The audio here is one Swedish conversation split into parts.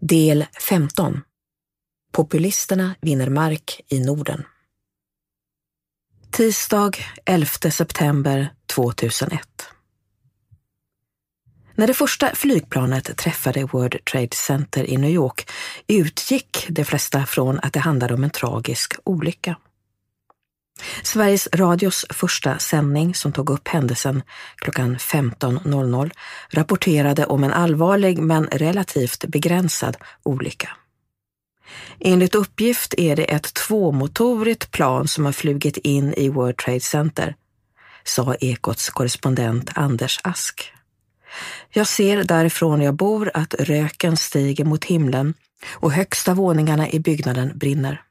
Del 15 Populisterna vinner mark i Norden. Tisdag 11 september 2001. När det första flygplanet träffade World Trade Center i New York utgick de flesta från att det handlade om en tragisk olycka. Sveriges Radios första sändning som tog upp händelsen klockan 15.00 rapporterade om en allvarlig men relativt begränsad olycka. Enligt uppgift är det ett tvåmotorigt plan som har flugit in i World Trade Center, sa Ekots korrespondent Anders Ask. Jag ser därifrån jag bor att röken stiger mot himlen och högsta våningarna i byggnaden brinner.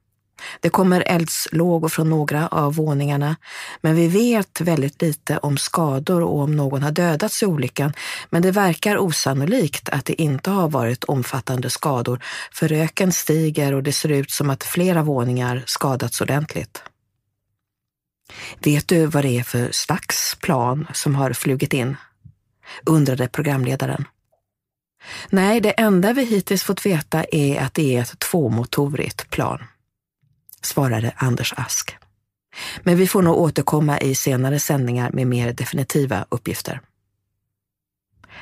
Det kommer eldslågor från några av våningarna, men vi vet väldigt lite om skador och om någon har dödats i olyckan. Men det verkar osannolikt att det inte har varit omfattande skador, för röken stiger och det ser ut som att flera våningar skadats ordentligt. Vet du vad det är för slags plan som har flugit in? undrade programledaren. Nej, det enda vi hittills fått veta är att det är ett tvåmotorigt plan svarade Anders Ask. Men vi får nog återkomma i senare sändningar med mer definitiva uppgifter.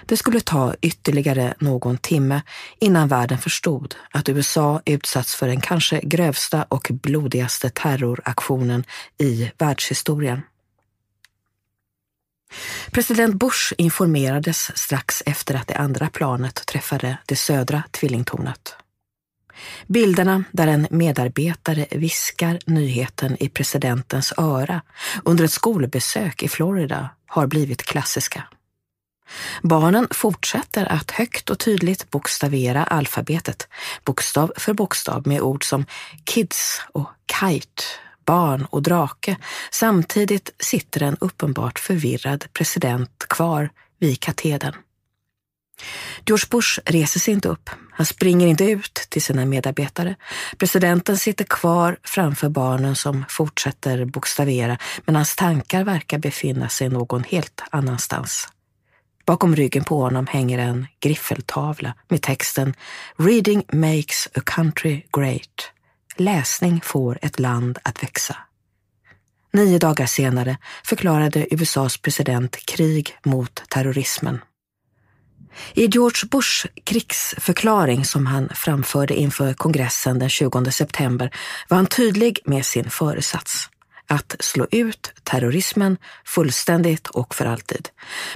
Det skulle ta ytterligare någon timme innan världen förstod att USA utsatts för den kanske grövsta och blodigaste terroraktionen i världshistorien. President Bush informerades strax efter att det andra planet träffade det södra tvillingtornet. Bilderna där en medarbetare viskar nyheten i presidentens öra under ett skolbesök i Florida har blivit klassiska. Barnen fortsätter att högt och tydligt bokstavera alfabetet, bokstav för bokstav med ord som kids och kite, barn och drake. Samtidigt sitter en uppenbart förvirrad president kvar vid katedern. George Bush reser sig inte upp. Han springer inte ut till sina medarbetare. Presidenten sitter kvar framför barnen som fortsätter bokstavera, men hans tankar verkar befinna sig någon helt annanstans. Bakom ryggen på honom hänger en griffeltavla med texten Reading makes a country great. Läsning får ett land att växa. Nio dagar senare förklarade USAs president krig mot terrorismen. I George Bushs krigsförklaring som han framförde inför kongressen den 20 september var han tydlig med sin föresats att slå ut terrorismen fullständigt och för alltid.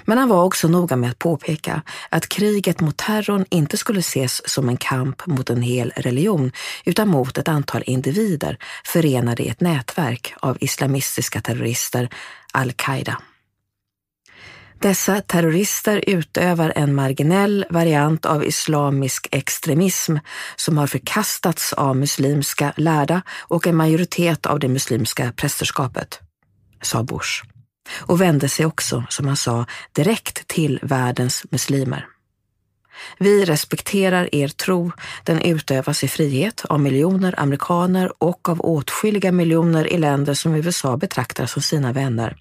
Men han var också noga med att påpeka att kriget mot terrorn inte skulle ses som en kamp mot en hel religion utan mot ett antal individer förenade i ett nätverk av islamistiska terrorister, al-Qaida. Dessa terrorister utövar en marginell variant av islamisk extremism som har förkastats av muslimska lärda och en majoritet av det muslimska prästerskapet, sa Bush. Och vände sig också, som han sa, direkt till världens muslimer. Vi respekterar er tro. Den utövas i frihet av miljoner amerikaner och av åtskilliga miljoner i länder som USA betraktar som sina vänner.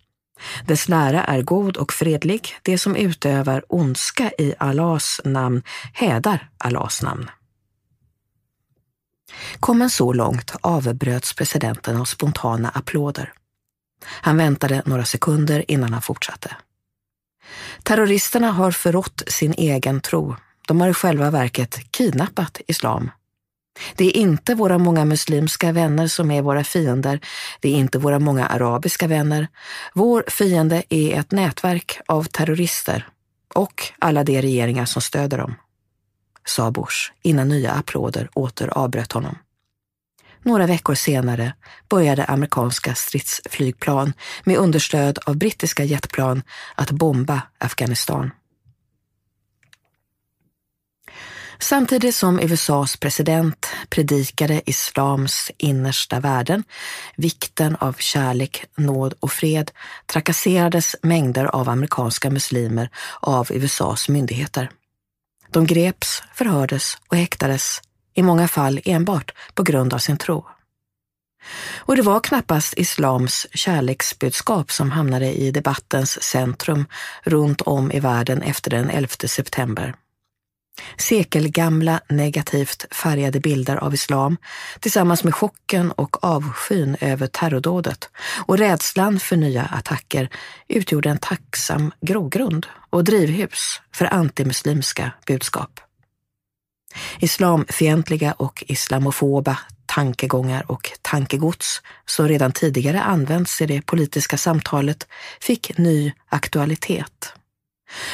Dess lära är god och fredlig. Det som utövar ondska i Allahs namn hädar Allahs namn. Kommen så långt avbröts presidenten av spontana applåder. Han väntade några sekunder innan han fortsatte. Terroristerna har förrått sin egen tro. De har i själva verket kidnappat islam. Det är inte våra många muslimska vänner som är våra fiender. Det är inte våra många arabiska vänner. Vår fiende är ett nätverk av terrorister och alla de regeringar som stöder dem, sa Bush innan nya applåder åter avbröt honom. Några veckor senare började amerikanska stridsflygplan med understöd av brittiska jetplan att bomba Afghanistan. Samtidigt som USAs president predikade islams innersta värden, vikten av kärlek, nåd och fred, trakasserades mängder av amerikanska muslimer av USAs myndigheter. De greps, förhördes och häktades, i många fall enbart på grund av sin tro. Och det var knappast islams kärleksbudskap som hamnade i debattens centrum runt om i världen efter den 11 september. Sekelgamla negativt färgade bilder av islam tillsammans med chocken och avskyn över terrordådet och rädslan för nya attacker utgjorde en tacksam grogrund och drivhus för antimuslimska budskap. Islamfientliga och islamofoba tankegångar och tankegods som redan tidigare använts i det politiska samtalet fick ny aktualitet.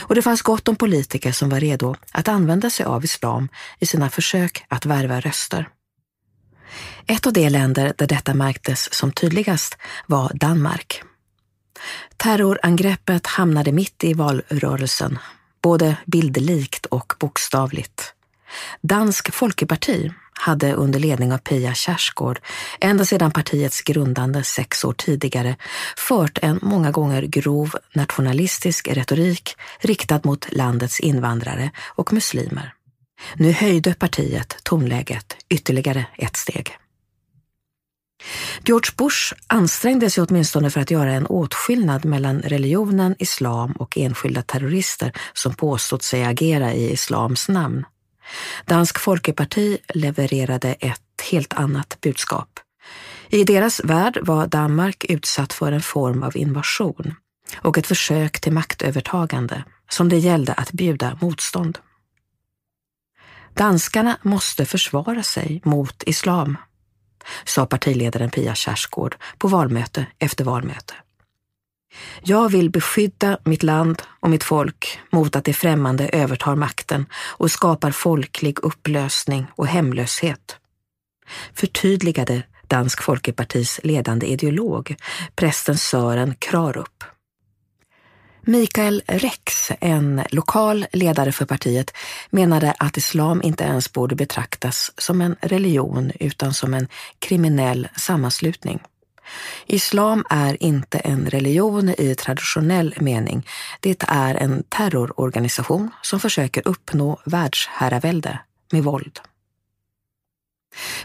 Och det fanns gott om politiker som var redo att använda sig av islam i sina försök att värva röster. Ett av de länder där detta märktes som tydligast var Danmark. Terrorangreppet hamnade mitt i valrörelsen, både bildlikt och bokstavligt. Dansk Folkeparti hade under ledning av Pia Kjaersgaard ända sedan partiets grundande sex år tidigare fört en många gånger grov nationalistisk retorik riktad mot landets invandrare och muslimer. Nu höjde partiet tonläget ytterligare ett steg. George Bush ansträngde sig åtminstone för att göra en åtskillnad mellan religionen islam och enskilda terrorister som påstått sig agera i islams namn. Dansk Folkeparti levererade ett helt annat budskap. I deras värld var Danmark utsatt för en form av invasion och ett försök till maktövertagande som det gällde att bjuda motstånd. Danskarna måste försvara sig mot islam, sa partiledaren Pia Kjaersgaard på valmöte efter valmöte. Jag vill beskydda mitt land och mitt folk mot att det främmande övertar makten och skapar folklig upplösning och hemlöshet. Förtydligade Dansk Folkepartis ledande ideolog, prästen Sören Krarup. Mikael Rex, en lokal ledare för partiet, menade att islam inte ens borde betraktas som en religion utan som en kriminell sammanslutning. Islam är inte en religion i traditionell mening. Det är en terrororganisation som försöker uppnå världsherravälde med våld.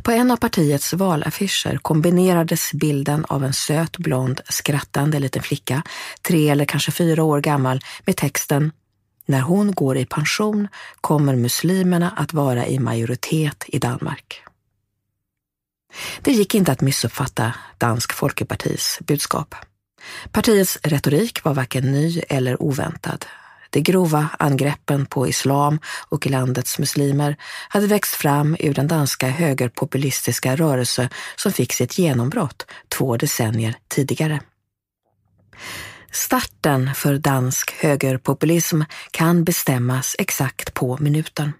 På en av partiets valaffischer kombinerades bilden av en söt, blond, skrattande liten flicka, tre eller kanske fyra år gammal, med texten När hon går i pension kommer muslimerna att vara i majoritet i Danmark. Det gick inte att missuppfatta Dansk Folkepartis budskap. Partiets retorik var varken ny eller oväntad. De grova angreppen på islam och landets muslimer hade växt fram ur den danska högerpopulistiska rörelse som fick sitt genombrott två decennier tidigare. Starten för dansk högerpopulism kan bestämmas exakt på minuten.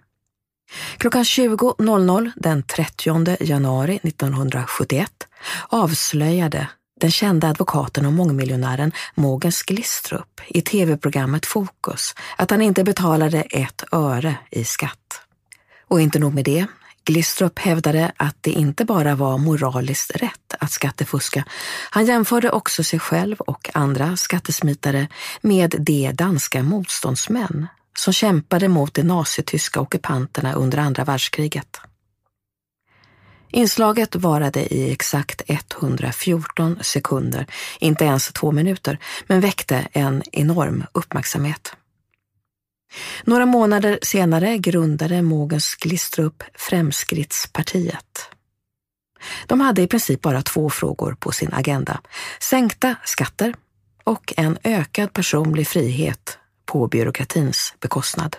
Klockan 20.00 den 30 januari 1971 avslöjade den kända advokaten och mångmiljonären Mogens Glistrup i tv-programmet Fokus att han inte betalade ett öre i skatt. Och inte nog med det, Glistrup hävdade att det inte bara var moraliskt rätt att skattefuska. Han jämförde också sig själv och andra skattesmitare med de danska motståndsmän som kämpade mot de nazityska ockupanterna under andra världskriget. Inslaget varade i exakt 114 sekunder, inte ens två minuter, men väckte en enorm uppmärksamhet. Några månader senare grundade Mogens Glistrup Fremskrittspartiet. De hade i princip bara två frågor på sin agenda. Sänkta skatter och en ökad personlig frihet på byråkratins bekostnad.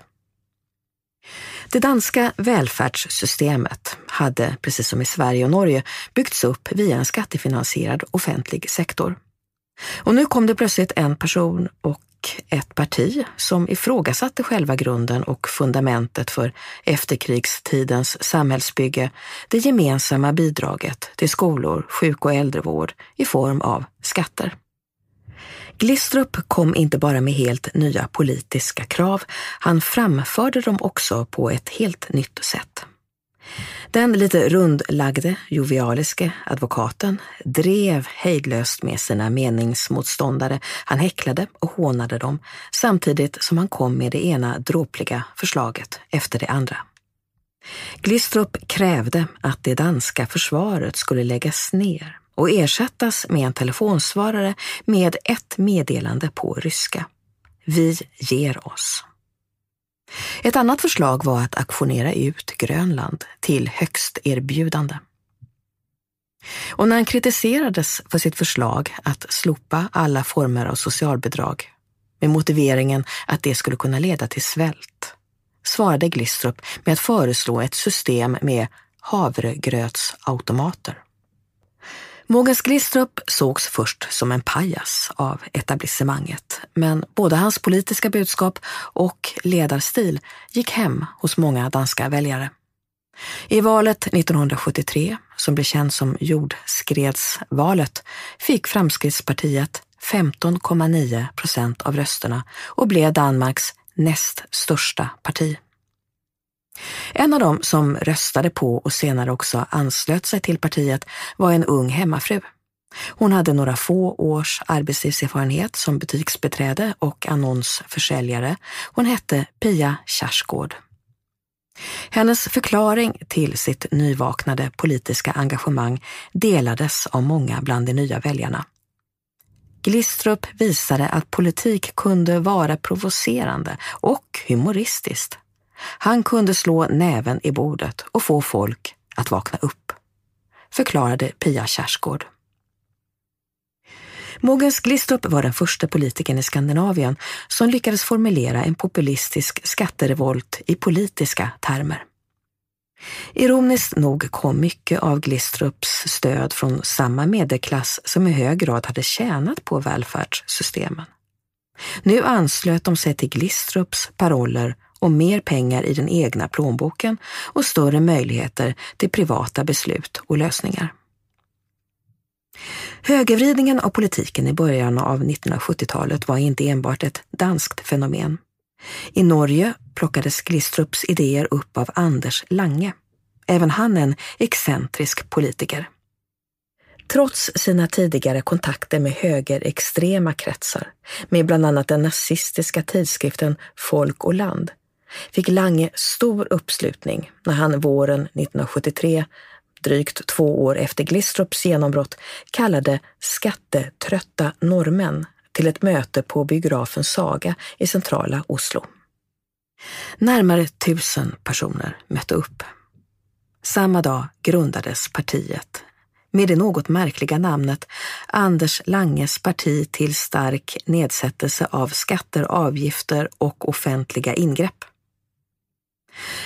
Det danska välfärdssystemet hade, precis som i Sverige och Norge, byggts upp via en skattefinansierad offentlig sektor. Och nu kom det plötsligt en person och ett parti som ifrågasatte själva grunden och fundamentet för efterkrigstidens samhällsbygge, det gemensamma bidraget till skolor, sjuk och äldrevård i form av skatter. Glistrup kom inte bara med helt nya politiska krav, han framförde dem också på ett helt nytt sätt. Den lite rundlagde, jovialiske advokaten drev hejdlöst med sina meningsmotståndare. Han häcklade och hånade dem samtidigt som han kom med det ena dråpliga förslaget efter det andra. Glistrup krävde att det danska försvaret skulle läggas ner och ersättas med en telefonsvarare med ett meddelande på ryska. Vi ger oss. Ett annat förslag var att aktionera ut Grönland till högst erbjudande. Och när han kritiserades för sitt förslag att slopa alla former av socialbidrag med motiveringen att det skulle kunna leda till svält, svarade Glistrup med att föreslå ett system med havregrötsautomater. Mogens Glistrup sågs först som en pajas av etablissemanget, men både hans politiska budskap och ledarstil gick hem hos många danska väljare. I valet 1973, som blev känt som jordskredsvalet, fick Framskrittspartiet 15,9 procent av rösterna och blev Danmarks näst största parti. En av dem som röstade på och senare också anslöt sig till partiet var en ung hemmafru. Hon hade några få års arbetslivserfarenhet som butiksbeträde och annonsförsäljare. Hon hette Pia Kärsgård. Hennes förklaring till sitt nyvaknade politiska engagemang delades av många bland de nya väljarna. Glistrup visade att politik kunde vara provocerande och humoristiskt. Han kunde slå näven i bordet och få folk att vakna upp, förklarade Pia Kjaersgaard. Mogens Glistrup var den första politikern i Skandinavien som lyckades formulera en populistisk skatterevolt i politiska termer. Ironiskt nog kom mycket av Glistrups stöd från samma medelklass som i hög grad hade tjänat på välfärdssystemen. Nu anslöt de sig till Glistrups paroller och mer pengar i den egna plånboken och större möjligheter till privata beslut och lösningar. Högervridningen av politiken i början av 1970-talet var inte enbart ett danskt fenomen. I Norge plockades Glistrups idéer upp av Anders Lange. Även han en excentrisk politiker. Trots sina tidigare kontakter med högerextrema kretsar, med bland annat den nazistiska tidskriften Folk och Land, fick Lange stor uppslutning när han våren 1973, drygt två år efter Glistrups genombrott, kallade skattetrötta norrmän till ett möte på biografen Saga i centrala Oslo. Närmare tusen personer mötte upp. Samma dag grundades partiet med det något märkliga namnet Anders Langes parti till stark nedsättelse av skatter, avgifter och offentliga ingrepp.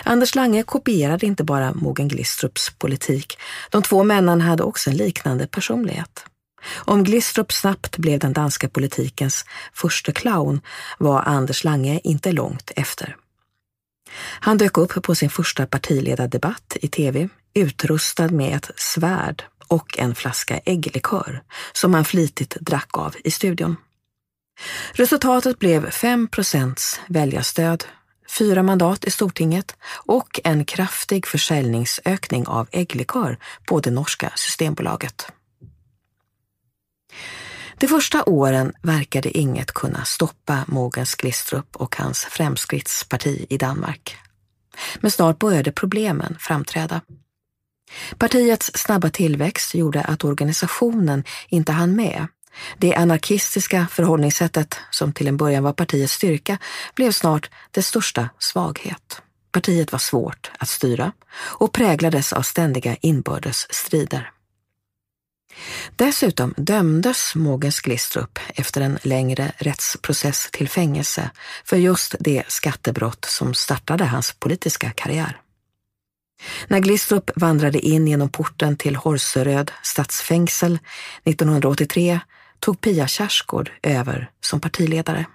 Anders Lange kopierade inte bara Mogen Glistrups politik. De två männen hade också en liknande personlighet. Om Glistrup snabbt blev den danska politikens första clown var Anders Lange inte långt efter. Han dök upp på sin första partiledardebatt i tv utrustad med ett svärd och en flaska ägglikör som han flitigt drack av i studion. Resultatet blev 5 procents väljarstöd fyra mandat i Stortinget och en kraftig försäljningsökning av ägglikör på det norska Systembolaget. De första åren verkade inget kunna stoppa Mogens Glistrup och hans Fremskrittsparti i Danmark. Men snart började problemen framträda. Partiets snabba tillväxt gjorde att organisationen inte hann med det anarkistiska förhållningssättet, som till en början var partiets styrka, blev snart dess största svaghet. Partiet var svårt att styra och präglades av ständiga inbördes strider. Dessutom dömdes Mogens Glistrup efter en längre rättsprocess till fängelse för just det skattebrott som startade hans politiska karriär. När Glistrup vandrade in genom porten till Horseröd stadsfängsel 1983 tog Pia Kjaersgaard över som partiledare.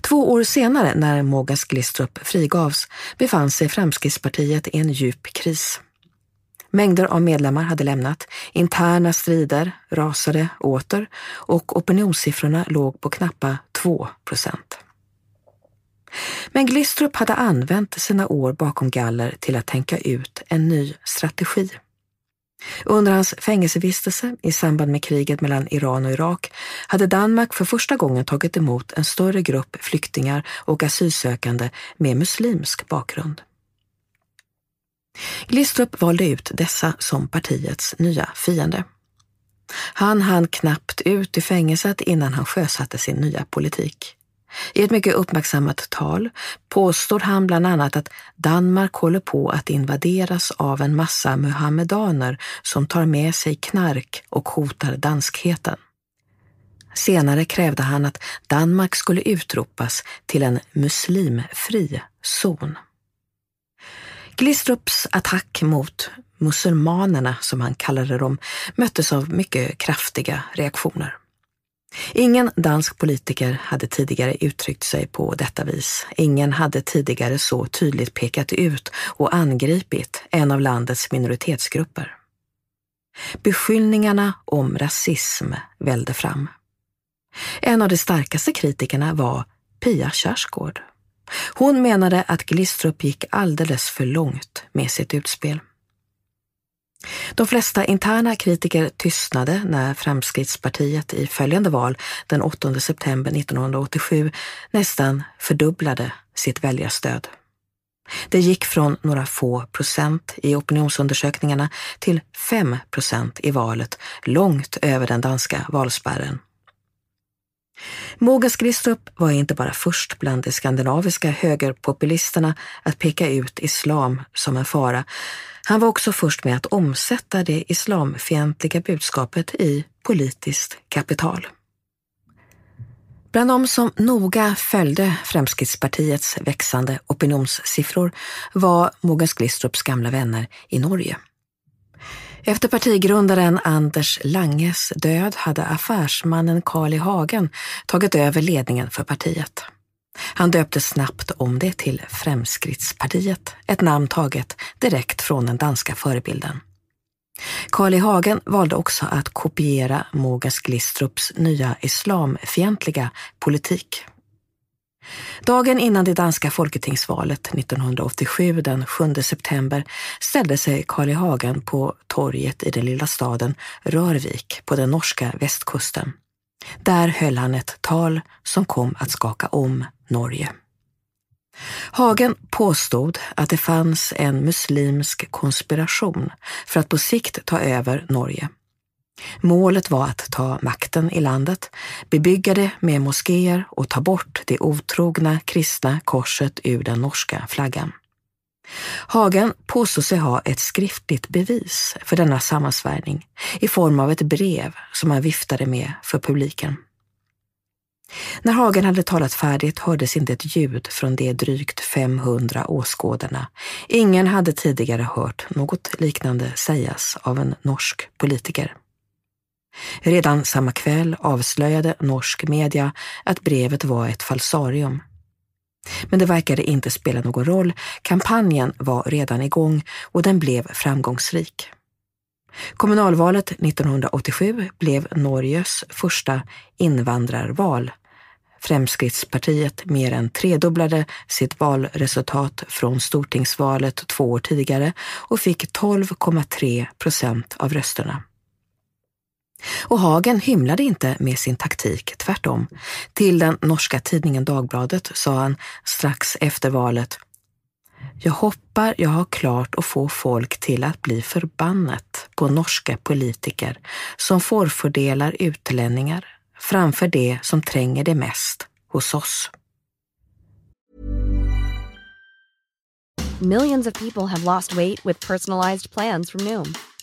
Två år senare, när Mogens Glistrup frigavs, befann sig Fremskrittspartiet i en djup kris. Mängder av medlemmar hade lämnat, interna strider rasade åter och opinionssiffrorna låg på knappa 2 procent. Men Glistrup hade använt sina år bakom galler till att tänka ut en ny strategi. Under hans fängelsevistelse i samband med kriget mellan Iran och Irak hade Danmark för första gången tagit emot en större grupp flyktingar och asylsökande med muslimsk bakgrund. Glistrup valde ut dessa som partiets nya fiende. Han hann knappt ut i fängelset innan han sjösatte sin nya politik. I ett mycket uppmärksammat tal påstår han bland annat att Danmark håller på att invaderas av en massa muhammedaner som tar med sig knark och hotar danskheten. Senare krävde han att Danmark skulle utropas till en muslimfri zon. Glistrups attack mot musulmanerna, som han kallade dem, möttes av mycket kraftiga reaktioner. Ingen dansk politiker hade tidigare uttryckt sig på detta vis. Ingen hade tidigare så tydligt pekat ut och angripit en av landets minoritetsgrupper. Beskyllningarna om rasism välde fram. En av de starkaste kritikerna var Pia Kjaersgaard. Hon menade att Glistrup gick alldeles för långt med sitt utspel. De flesta interna kritiker tystnade när Framskrittspartiet i följande val den 8 september 1987 nästan fördubblade sitt väljarstöd. Det gick från några få procent i opinionsundersökningarna till 5 procent i valet, långt över den danska valspärren. Mogens Glistrup var inte bara först bland de skandinaviska högerpopulisterna att peka ut islam som en fara. Han var också först med att omsätta det islamfientliga budskapet i politiskt kapital. Bland de som noga följde Fremskrittspartiets växande opinionssiffror var Mogens Glistrups gamla vänner i Norge. Efter partigrundaren Anders Langes död hade affärsmannen Carl I Hagen tagit över ledningen för partiet. Han döpte snabbt om det till Fremskrittspartiet, ett namn taget direkt från den danska förebilden. Carl I Hagen valde också att kopiera Mogens Glistrups nya islamfientliga politik. Dagen innan det danska folketingsvalet 1987, den 7 september, ställde sig Carl I Hagen på torget i den lilla staden Rörvik på den norska västkusten. Där höll han ett tal som kom att skaka om Norge. Hagen påstod att det fanns en muslimsk konspiration för att på sikt ta över Norge. Målet var att ta makten i landet, bebygga det med moskéer och ta bort det otrogna kristna korset ur den norska flaggan. Hagen påstod sig ha ett skriftligt bevis för denna sammansvärjning i form av ett brev som han viftade med för publiken. När Hagen hade talat färdigt hördes inte ett ljud från de drygt 500 åskådarna. Ingen hade tidigare hört något liknande sägas av en norsk politiker. Redan samma kväll avslöjade norsk media att brevet var ett falsarium. Men det verkade inte spela någon roll. Kampanjen var redan igång och den blev framgångsrik. Kommunalvalet 1987 blev Norges första invandrarval. Fremskrittspartiet mer än tredubblade sitt valresultat från stortingsvalet två år tidigare och fick 12,3 procent av rösterna. Och Hagen hymlade inte med sin taktik, tvärtom. Till den norska tidningen Dagbladet sa han strax efter valet jag hoppar jag har klart att få folk till att bli förbannat på norska politiker som förfördelar utlänningar framför det som tränger det mest hos oss. Millions of people have lost weight with personalized plans from Noom.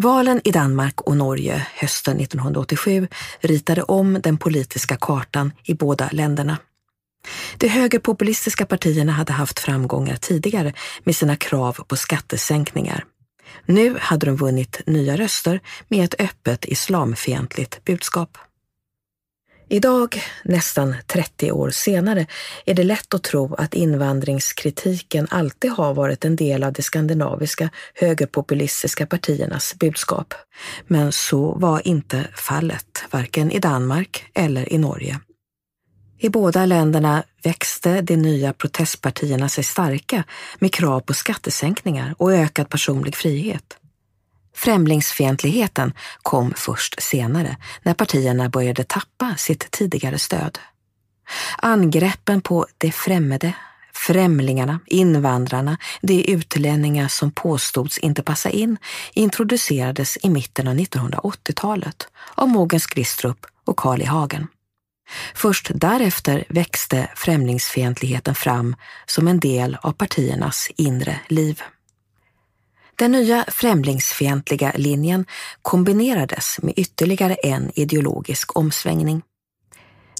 Valen i Danmark och Norge hösten 1987 ritade om den politiska kartan i båda länderna. De högerpopulistiska partierna hade haft framgångar tidigare med sina krav på skattesänkningar. Nu hade de vunnit nya röster med ett öppet islamfientligt budskap. Idag, nästan 30 år senare, är det lätt att tro att invandringskritiken alltid har varit en del av de skandinaviska högerpopulistiska partiernas budskap. Men så var inte fallet, varken i Danmark eller i Norge. I båda länderna växte de nya protestpartierna sig starka med krav på skattesänkningar och ökad personlig frihet. Främlingsfientligheten kom först senare, när partierna började tappa sitt tidigare stöd. Angreppen på det främmande, främlingarna, invandrarna, de utlänningar som påstods inte passa in, introducerades i mitten av 1980-talet av Mogens Glistrup och Carl I Hagen. Först därefter växte främlingsfientligheten fram som en del av partiernas inre liv. Den nya främlingsfientliga linjen kombinerades med ytterligare en ideologisk omsvängning.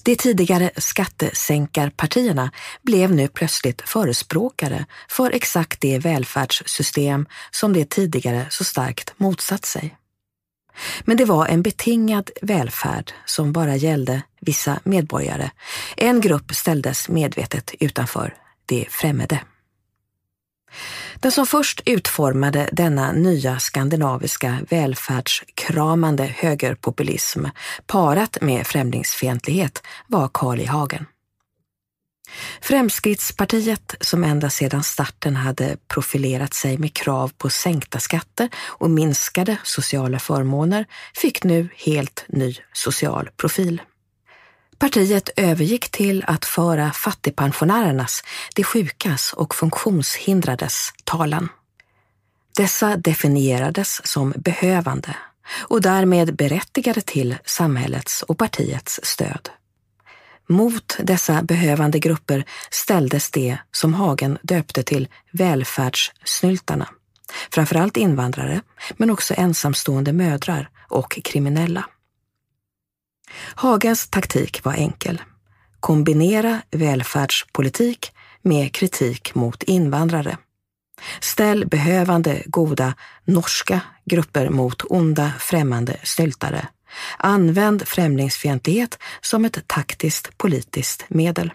De tidigare skattesänkarpartierna blev nu plötsligt förespråkare för exakt det välfärdssystem som de tidigare så starkt motsatt sig. Men det var en betingad välfärd som bara gällde vissa medborgare. En grupp ställdes medvetet utanför, det främmande. Den som först utformade denna nya skandinaviska välfärdskramande högerpopulism parat med främlingsfientlighet var Carl I Hagen. Fremskrittspartiet, som ända sedan starten hade profilerat sig med krav på sänkta skatter och minskade sociala förmåner, fick nu helt ny social profil. Partiet övergick till att föra fattigpensionärernas, de sjukas och funktionshindrades talan. Dessa definierades som behövande och därmed berättigade till samhällets och partiets stöd. Mot dessa behövande grupper ställdes det som Hagen döpte till välfärdssnyltarna. Framförallt invandrare, men också ensamstående mödrar och kriminella. Hagens taktik var enkel. Kombinera välfärdspolitik med kritik mot invandrare. Ställ behövande, goda norska grupper mot onda, främmande snyltare. Använd främlingsfientlighet som ett taktiskt politiskt medel.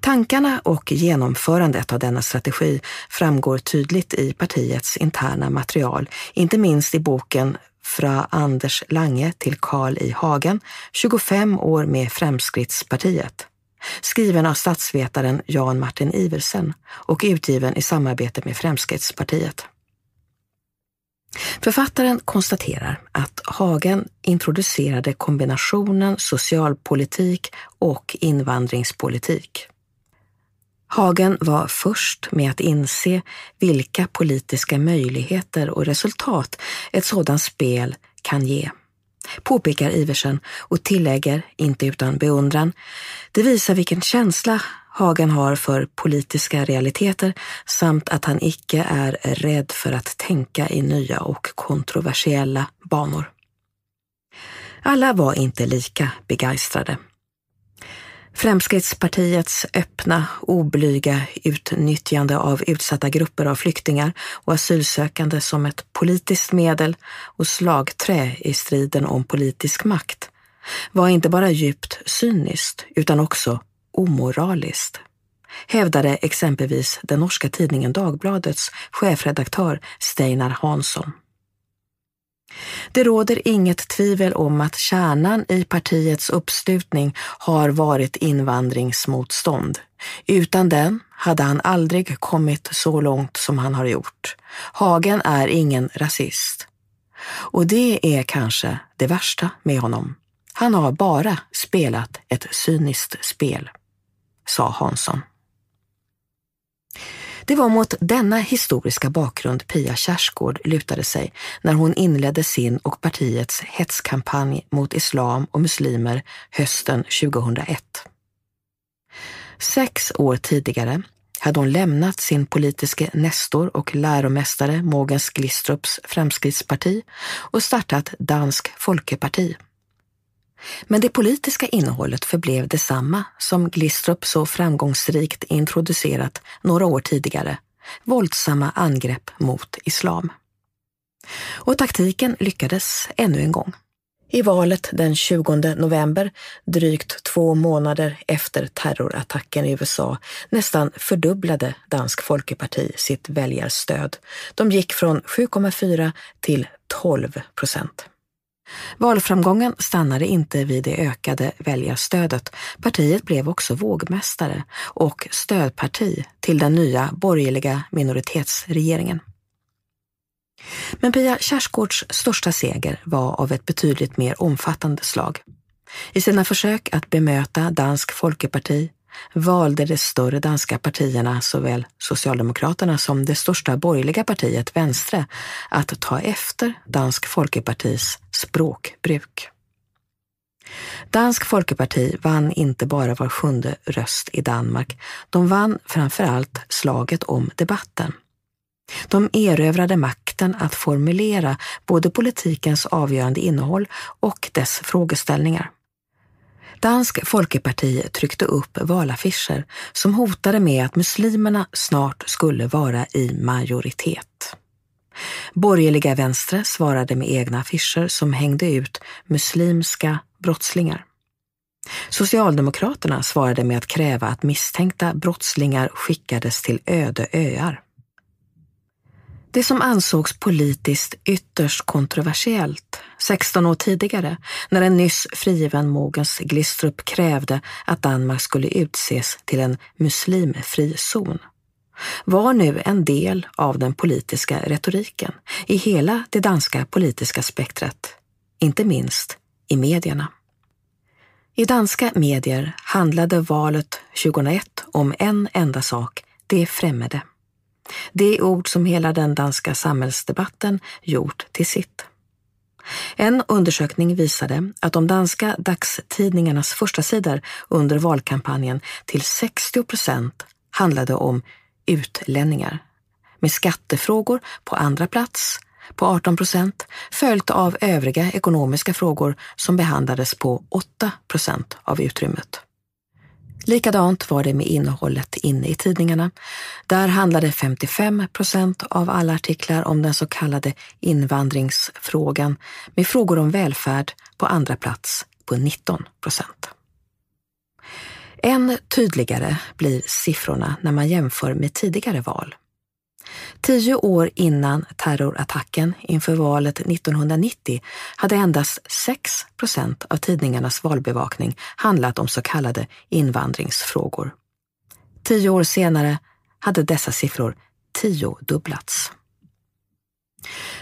Tankarna och genomförandet av denna strategi framgår tydligt i partiets interna material, inte minst i boken Fra Anders Lange till Karl i Hagen, 25 år med Fremskrittspartiet, skriven av statsvetaren Jan Martin Iversen och utgiven i samarbete med Fremskrittspartiet. Författaren konstaterar att Hagen introducerade kombinationen socialpolitik och invandringspolitik. Hagen var först med att inse vilka politiska möjligheter och resultat ett sådant spel kan ge. Påpekar Iversen och tillägger, inte utan beundran, det visar vilken känsla Hagen har för politiska realiteter samt att han icke är rädd för att tänka i nya och kontroversiella banor. Alla var inte lika begeistrade. Fremskrittspartiets öppna, oblyga utnyttjande av utsatta grupper av flyktingar och asylsökande som ett politiskt medel och slagträ i striden om politisk makt var inte bara djupt cyniskt utan också omoraliskt, hävdade exempelvis den norska tidningen Dagbladets chefredaktör Steinar Hansson. Det råder inget tvivel om att kärnan i partiets uppslutning har varit invandringsmotstånd. Utan den hade han aldrig kommit så långt som han har gjort. Hagen är ingen rasist. Och det är kanske det värsta med honom. Han har bara spelat ett cyniskt spel, sa Hansson. Det var mot denna historiska bakgrund Pia Kjaersgaard lutade sig när hon inledde sin och partiets hetskampanj mot islam och muslimer hösten 2001. Sex år tidigare hade hon lämnat sin politiske nestor och läromästare Mogens Glistrups Fremskrittsparti och startat Dansk Folkeparti men det politiska innehållet förblev detsamma som Glistrup så framgångsrikt introducerat några år tidigare, våldsamma angrepp mot islam. Och taktiken lyckades ännu en gång. I valet den 20 november, drygt två månader efter terrorattacken i USA, nästan fördubblade Dansk Folkeparti sitt väljarstöd. De gick från 7,4 till 12 procent. Valframgången stannade inte vid det ökade väljarstödet. Partiet blev också vågmästare och stödparti till den nya borgerliga minoritetsregeringen. Men Pia Kjaersgaards största seger var av ett betydligt mer omfattande slag. I sina försök att bemöta Dansk Folkeparti valde de större danska partierna, såväl Socialdemokraterna som det största borgerliga partiet Venstre, att ta efter Dansk Folkepartis språkbruk. Dansk Folkeparti vann inte bara var sjunde röst i Danmark, de vann framför allt slaget om debatten. De erövrade makten att formulera både politikens avgörande innehåll och dess frågeställningar. Dansk Folkeparti tryckte upp valaffischer som hotade med att muslimerna snart skulle vara i majoritet. Borgerliga vänstre svarade med egna affischer som hängde ut muslimska brottslingar. Socialdemokraterna svarade med att kräva att misstänkta brottslingar skickades till öde öar. Det som ansågs politiskt ytterst kontroversiellt 16 år tidigare, när en nyss frigiven Mogens Glistrup krävde att Danmark skulle utses till en muslimfri zon, var nu en del av den politiska retoriken i hela det danska politiska spektret, inte minst i medierna. I danska medier handlade valet 2001 om en enda sak, det främmande. Det ord som hela den danska samhällsdebatten gjort till sitt. En undersökning visade att de danska dagstidningarnas första sidor under valkampanjen till 60 procent handlade om utlänningar, med skattefrågor på andra plats på 18 procent, följt av övriga ekonomiska frågor som behandlades på 8 procent av utrymmet. Likadant var det med innehållet inne i tidningarna. Där handlade 55 procent av alla artiklar om den så kallade invandringsfrågan med frågor om välfärd på andra plats på 19 procent. Än tydligare blir siffrorna när man jämför med tidigare val. Tio år innan terrorattacken inför valet 1990 hade endast 6 procent av tidningarnas valbevakning handlat om så kallade invandringsfrågor. Tio år senare hade dessa siffror tiodubblats.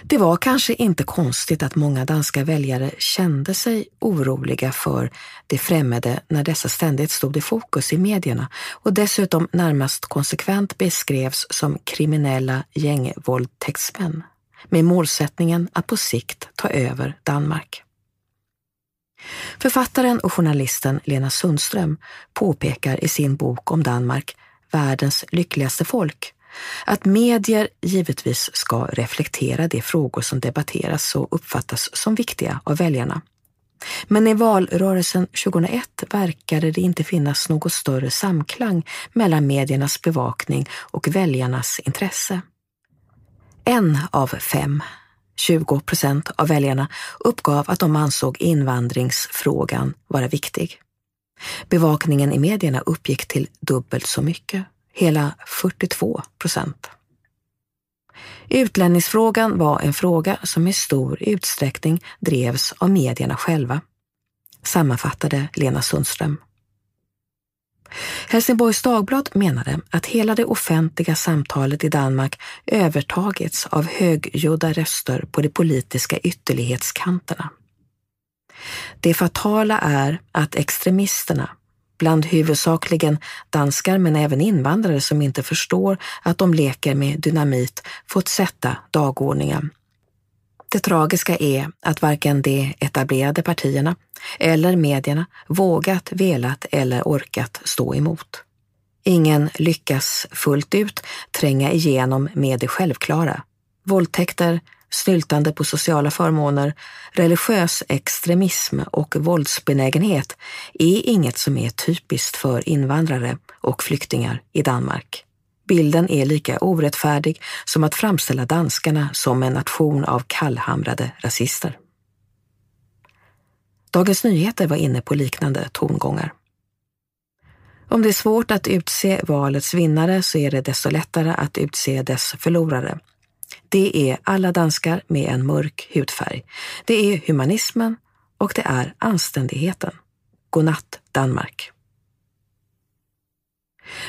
Det var kanske inte konstigt att många danska väljare kände sig oroliga för det främmande när dessa ständigt stod i fokus i medierna och dessutom närmast konsekvent beskrevs som kriminella gängvåldtäktsmän med målsättningen att på sikt ta över Danmark. Författaren och journalisten Lena Sundström påpekar i sin bok om Danmark, Världens lyckligaste folk, att medier givetvis ska reflektera de frågor som debatteras och uppfattas som viktiga av väljarna. Men i valrörelsen 2001 verkade det inte finnas något större samklang mellan mediernas bevakning och väljarnas intresse. En av fem, 20 procent av väljarna, uppgav att de ansåg invandringsfrågan vara viktig. Bevakningen i medierna uppgick till dubbelt så mycket hela 42 procent. Utlänningsfrågan var en fråga som i stor utsträckning drevs av medierna själva, sammanfattade Lena Sundström. Helsingborgs Dagblad menade att hela det offentliga samtalet i Danmark övertagits av högljudda röster på de politiska ytterlighetskanterna. Det fatala är att extremisterna bland huvudsakligen danskar men även invandrare som inte förstår att de leker med dynamit fått sätta dagordningen. Det tragiska är att varken de etablerade partierna eller medierna vågat, velat eller orkat stå emot. Ingen lyckas fullt ut tränga igenom med det självklara. Våldtäkter, snyltande på sociala förmåner, religiös extremism och våldsbenägenhet är inget som är typiskt för invandrare och flyktingar i Danmark. Bilden är lika orättfärdig som att framställa danskarna som en nation av kallhamrade rasister. Dagens Nyheter var inne på liknande tongångar. Om det är svårt att utse valets vinnare så är det desto lättare att utse dess förlorare. Det är alla danskar med en mörk hudfärg. Det är humanismen och det är anständigheten. Godnatt Danmark.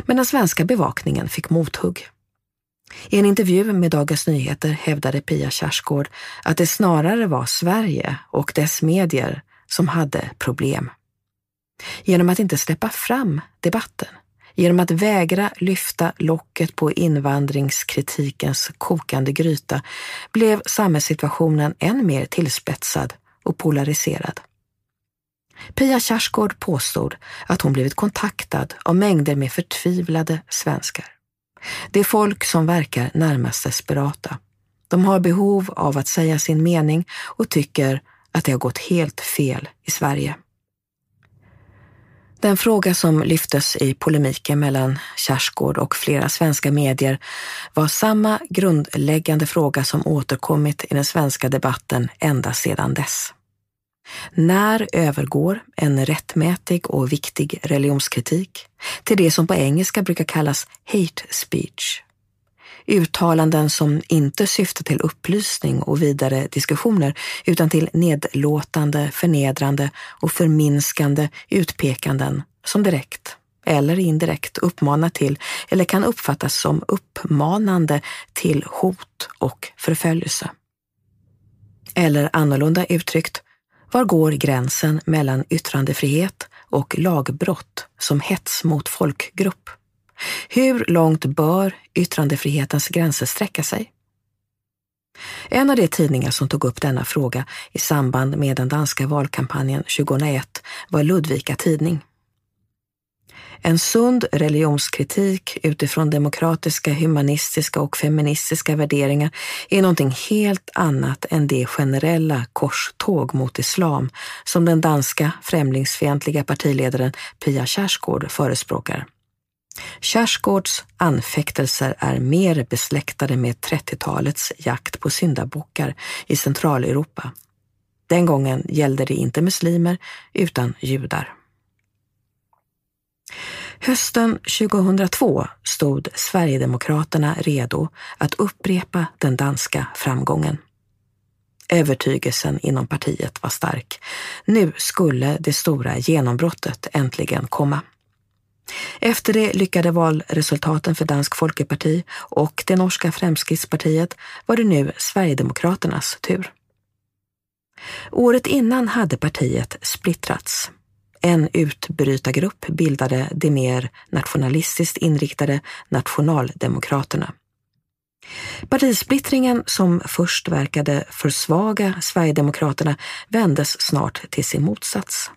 Men den svenska bevakningen fick mothugg. I en intervju med Dagens Nyheter hävdade Pia Kjaersgaard att det snarare var Sverige och dess medier som hade problem. Genom att inte släppa fram debatten, genom att vägra lyfta locket på invandringskritikens kokande gryta blev samhällssituationen än mer tillspetsad och polariserad. Pia Kjaersgaard påstod att hon blivit kontaktad av mängder med förtvivlade svenskar. Det är folk som verkar närmast desperata. De har behov av att säga sin mening och tycker att det har gått helt fel i Sverige. Den fråga som lyftes i polemiken mellan Kjaersgaard och flera svenska medier var samma grundläggande fråga som återkommit i den svenska debatten ända sedan dess. När övergår en rättmätig och viktig religionskritik till det som på engelska brukar kallas hate speech? Uttalanden som inte syftar till upplysning och vidare diskussioner utan till nedlåtande, förnedrande och förminskande utpekanden som direkt eller indirekt uppmanar till eller kan uppfattas som uppmanande till hot och förföljelse. Eller annorlunda uttryckt, var går gränsen mellan yttrandefrihet och lagbrott som hets mot folkgrupp? Hur långt bör yttrandefrihetens gränser sträcka sig? En av de tidningar som tog upp denna fråga i samband med den danska valkampanjen 2001 var Ludvika Tidning. En sund religionskritik utifrån demokratiska, humanistiska och feministiska värderingar är någonting helt annat än det generella korståg mot islam som den danska främlingsfientliga partiledaren Pia Kjaersgaard förespråkar. Kjaersgaards anfäktelser är mer besläktade med 30-talets jakt på syndabockar i Centraleuropa. Den gången gällde det inte muslimer utan judar. Hösten 2002 stod Sverigedemokraterna redo att upprepa den danska framgången. Övertygelsen inom partiet var stark. Nu skulle det stora genombrottet äntligen komma. Efter de lyckade valresultaten för Dansk Folkeparti och det norska Fremskrittspartiet var det nu Sverigedemokraternas tur. Året innan hade partiet splittrats. En utbrytargrupp bildade de mer nationalistiskt inriktade Nationaldemokraterna. Partisplittringen som först verkade försvaga Sverigedemokraterna vändes snart till sin motsats.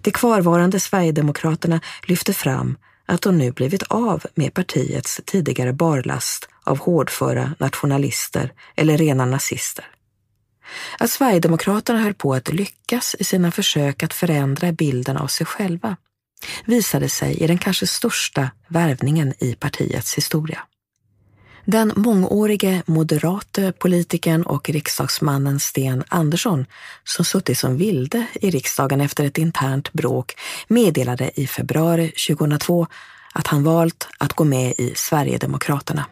De kvarvarande Sverigedemokraterna lyfte fram att de nu blivit av med partiets tidigare barlast av hårdföra nationalister eller rena nazister. Att Sverigedemokraterna höll på att lyckas i sina försök att förändra bilden av sig själva visade sig i den kanske största värvningen i partiets historia. Den mångårige moderate politikern och riksdagsmannen Sten Andersson, som suttit som vilde i riksdagen efter ett internt bråk, meddelade i februari 2002 att han valt att gå med i Sverigedemokraterna.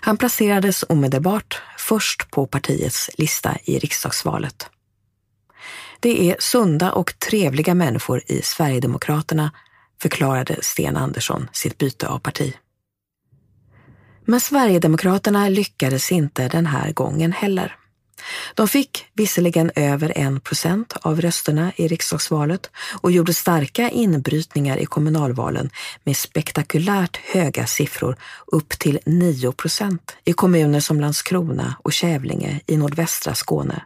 Han placerades omedelbart först på partiets lista i riksdagsvalet. Det är sunda och trevliga människor i Sverigedemokraterna, förklarade Sten Andersson sitt byte av parti. Men Sverigedemokraterna lyckades inte den här gången heller. De fick visserligen över en procent av rösterna i riksdagsvalet och gjorde starka inbrytningar i kommunalvalen med spektakulärt höga siffror upp till 9 procent i kommuner som Landskrona och Kävlinge i nordvästra Skåne.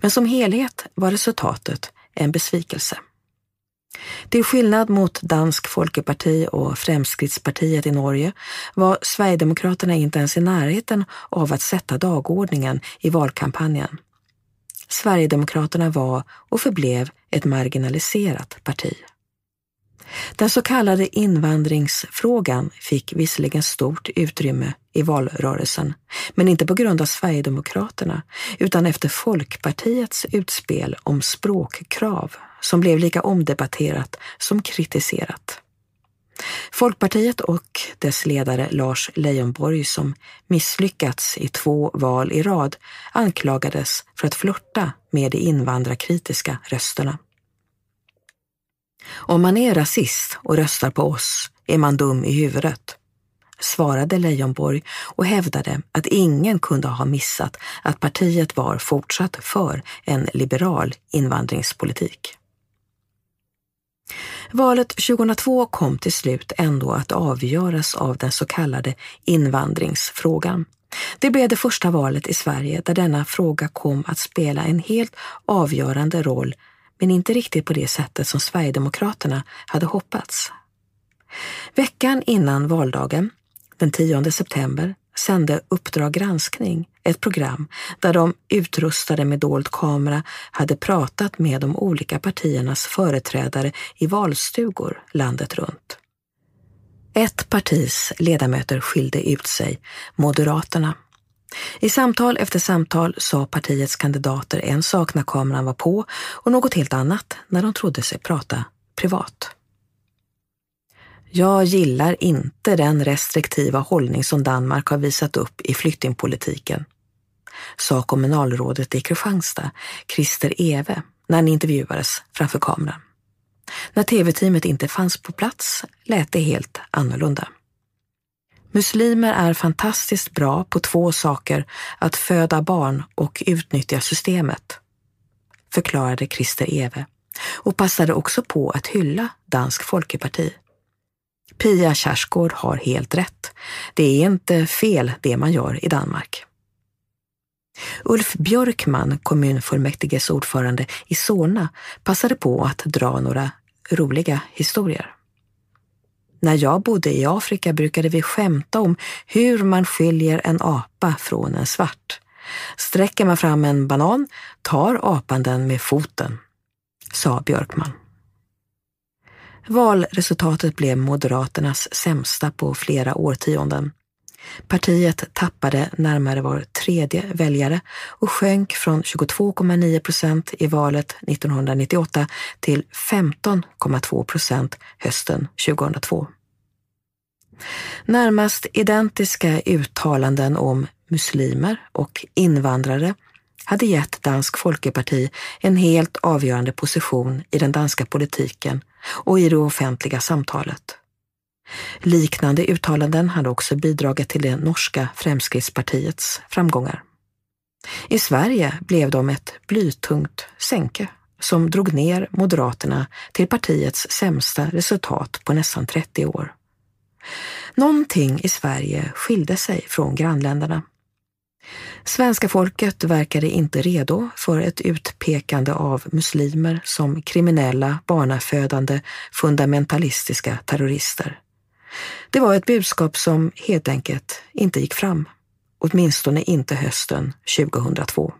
Men som helhet var resultatet en besvikelse. Till skillnad mot Dansk Folkeparti och Fremskrittspartiet i Norge var Sverigedemokraterna inte ens i närheten av att sätta dagordningen i valkampanjen. Sverigedemokraterna var och förblev ett marginaliserat parti. Den så kallade invandringsfrågan fick visserligen stort utrymme i valrörelsen, men inte på grund av Sverigedemokraterna utan efter Folkpartiets utspel om språkkrav som blev lika omdebatterat som kritiserat. Folkpartiet och dess ledare Lars Leijonborg som misslyckats i två val i rad anklagades för att flörta med de invandrarkritiska rösterna. Om man är rasist och röstar på oss är man dum i huvudet, svarade Leijonborg och hävdade att ingen kunde ha missat att partiet var fortsatt för en liberal invandringspolitik. Valet 2002 kom till slut ändå att avgöras av den så kallade invandringsfrågan. Det blev det första valet i Sverige där denna fråga kom att spela en helt avgörande roll, men inte riktigt på det sättet som Sverigedemokraterna hade hoppats. Veckan innan valdagen, den 10 september, sände Uppdrag granskning ett program där de utrustade med dold kamera hade pratat med de olika partiernas företrädare i valstugor landet runt. Ett partis ledamöter skilde ut sig, Moderaterna. I samtal efter samtal sa partiets kandidater en sak när kameran var på och något helt annat när de trodde sig prata privat. Jag gillar inte den restriktiva hållning som Danmark har visat upp i flyktingpolitiken, sa kommunalrådet i Kristianstad, Christer Eve, när han intervjuades framför kameran. När tv-teamet inte fanns på plats lät det helt annorlunda. Muslimer är fantastiskt bra på två saker, att föda barn och utnyttja systemet, förklarade Christer Eve och passade också på att hylla Dansk Folkeparti. Pia Kjaersgaard har helt rätt. Det är inte fel det man gör i Danmark. Ulf Björkman, kommunfullmäktiges ordförande i Solna, passade på att dra några roliga historier. När jag bodde i Afrika brukade vi skämta om hur man skiljer en apa från en svart. Sträcker man fram en banan tar apan den med foten, sa Björkman. Valresultatet blev Moderaternas sämsta på flera årtionden. Partiet tappade närmare var tredje väljare och sjönk från 22,9 procent i valet 1998 till 15,2 procent hösten 2002. Närmast identiska uttalanden om muslimer och invandrare hade gett Dansk Folkeparti en helt avgörande position i den danska politiken och i det offentliga samtalet. Liknande uttalanden hade också bidragit till det norska Fremskrittspartiets framgångar. I Sverige blev de ett blytungt sänke som drog ner Moderaterna till partiets sämsta resultat på nästan 30 år. Någonting i Sverige skilde sig från grannländerna. Svenska folket verkade inte redo för ett utpekande av muslimer som kriminella, barnafödande, fundamentalistiska terrorister. Det var ett budskap som helt enkelt inte gick fram, åtminstone inte hösten 2002.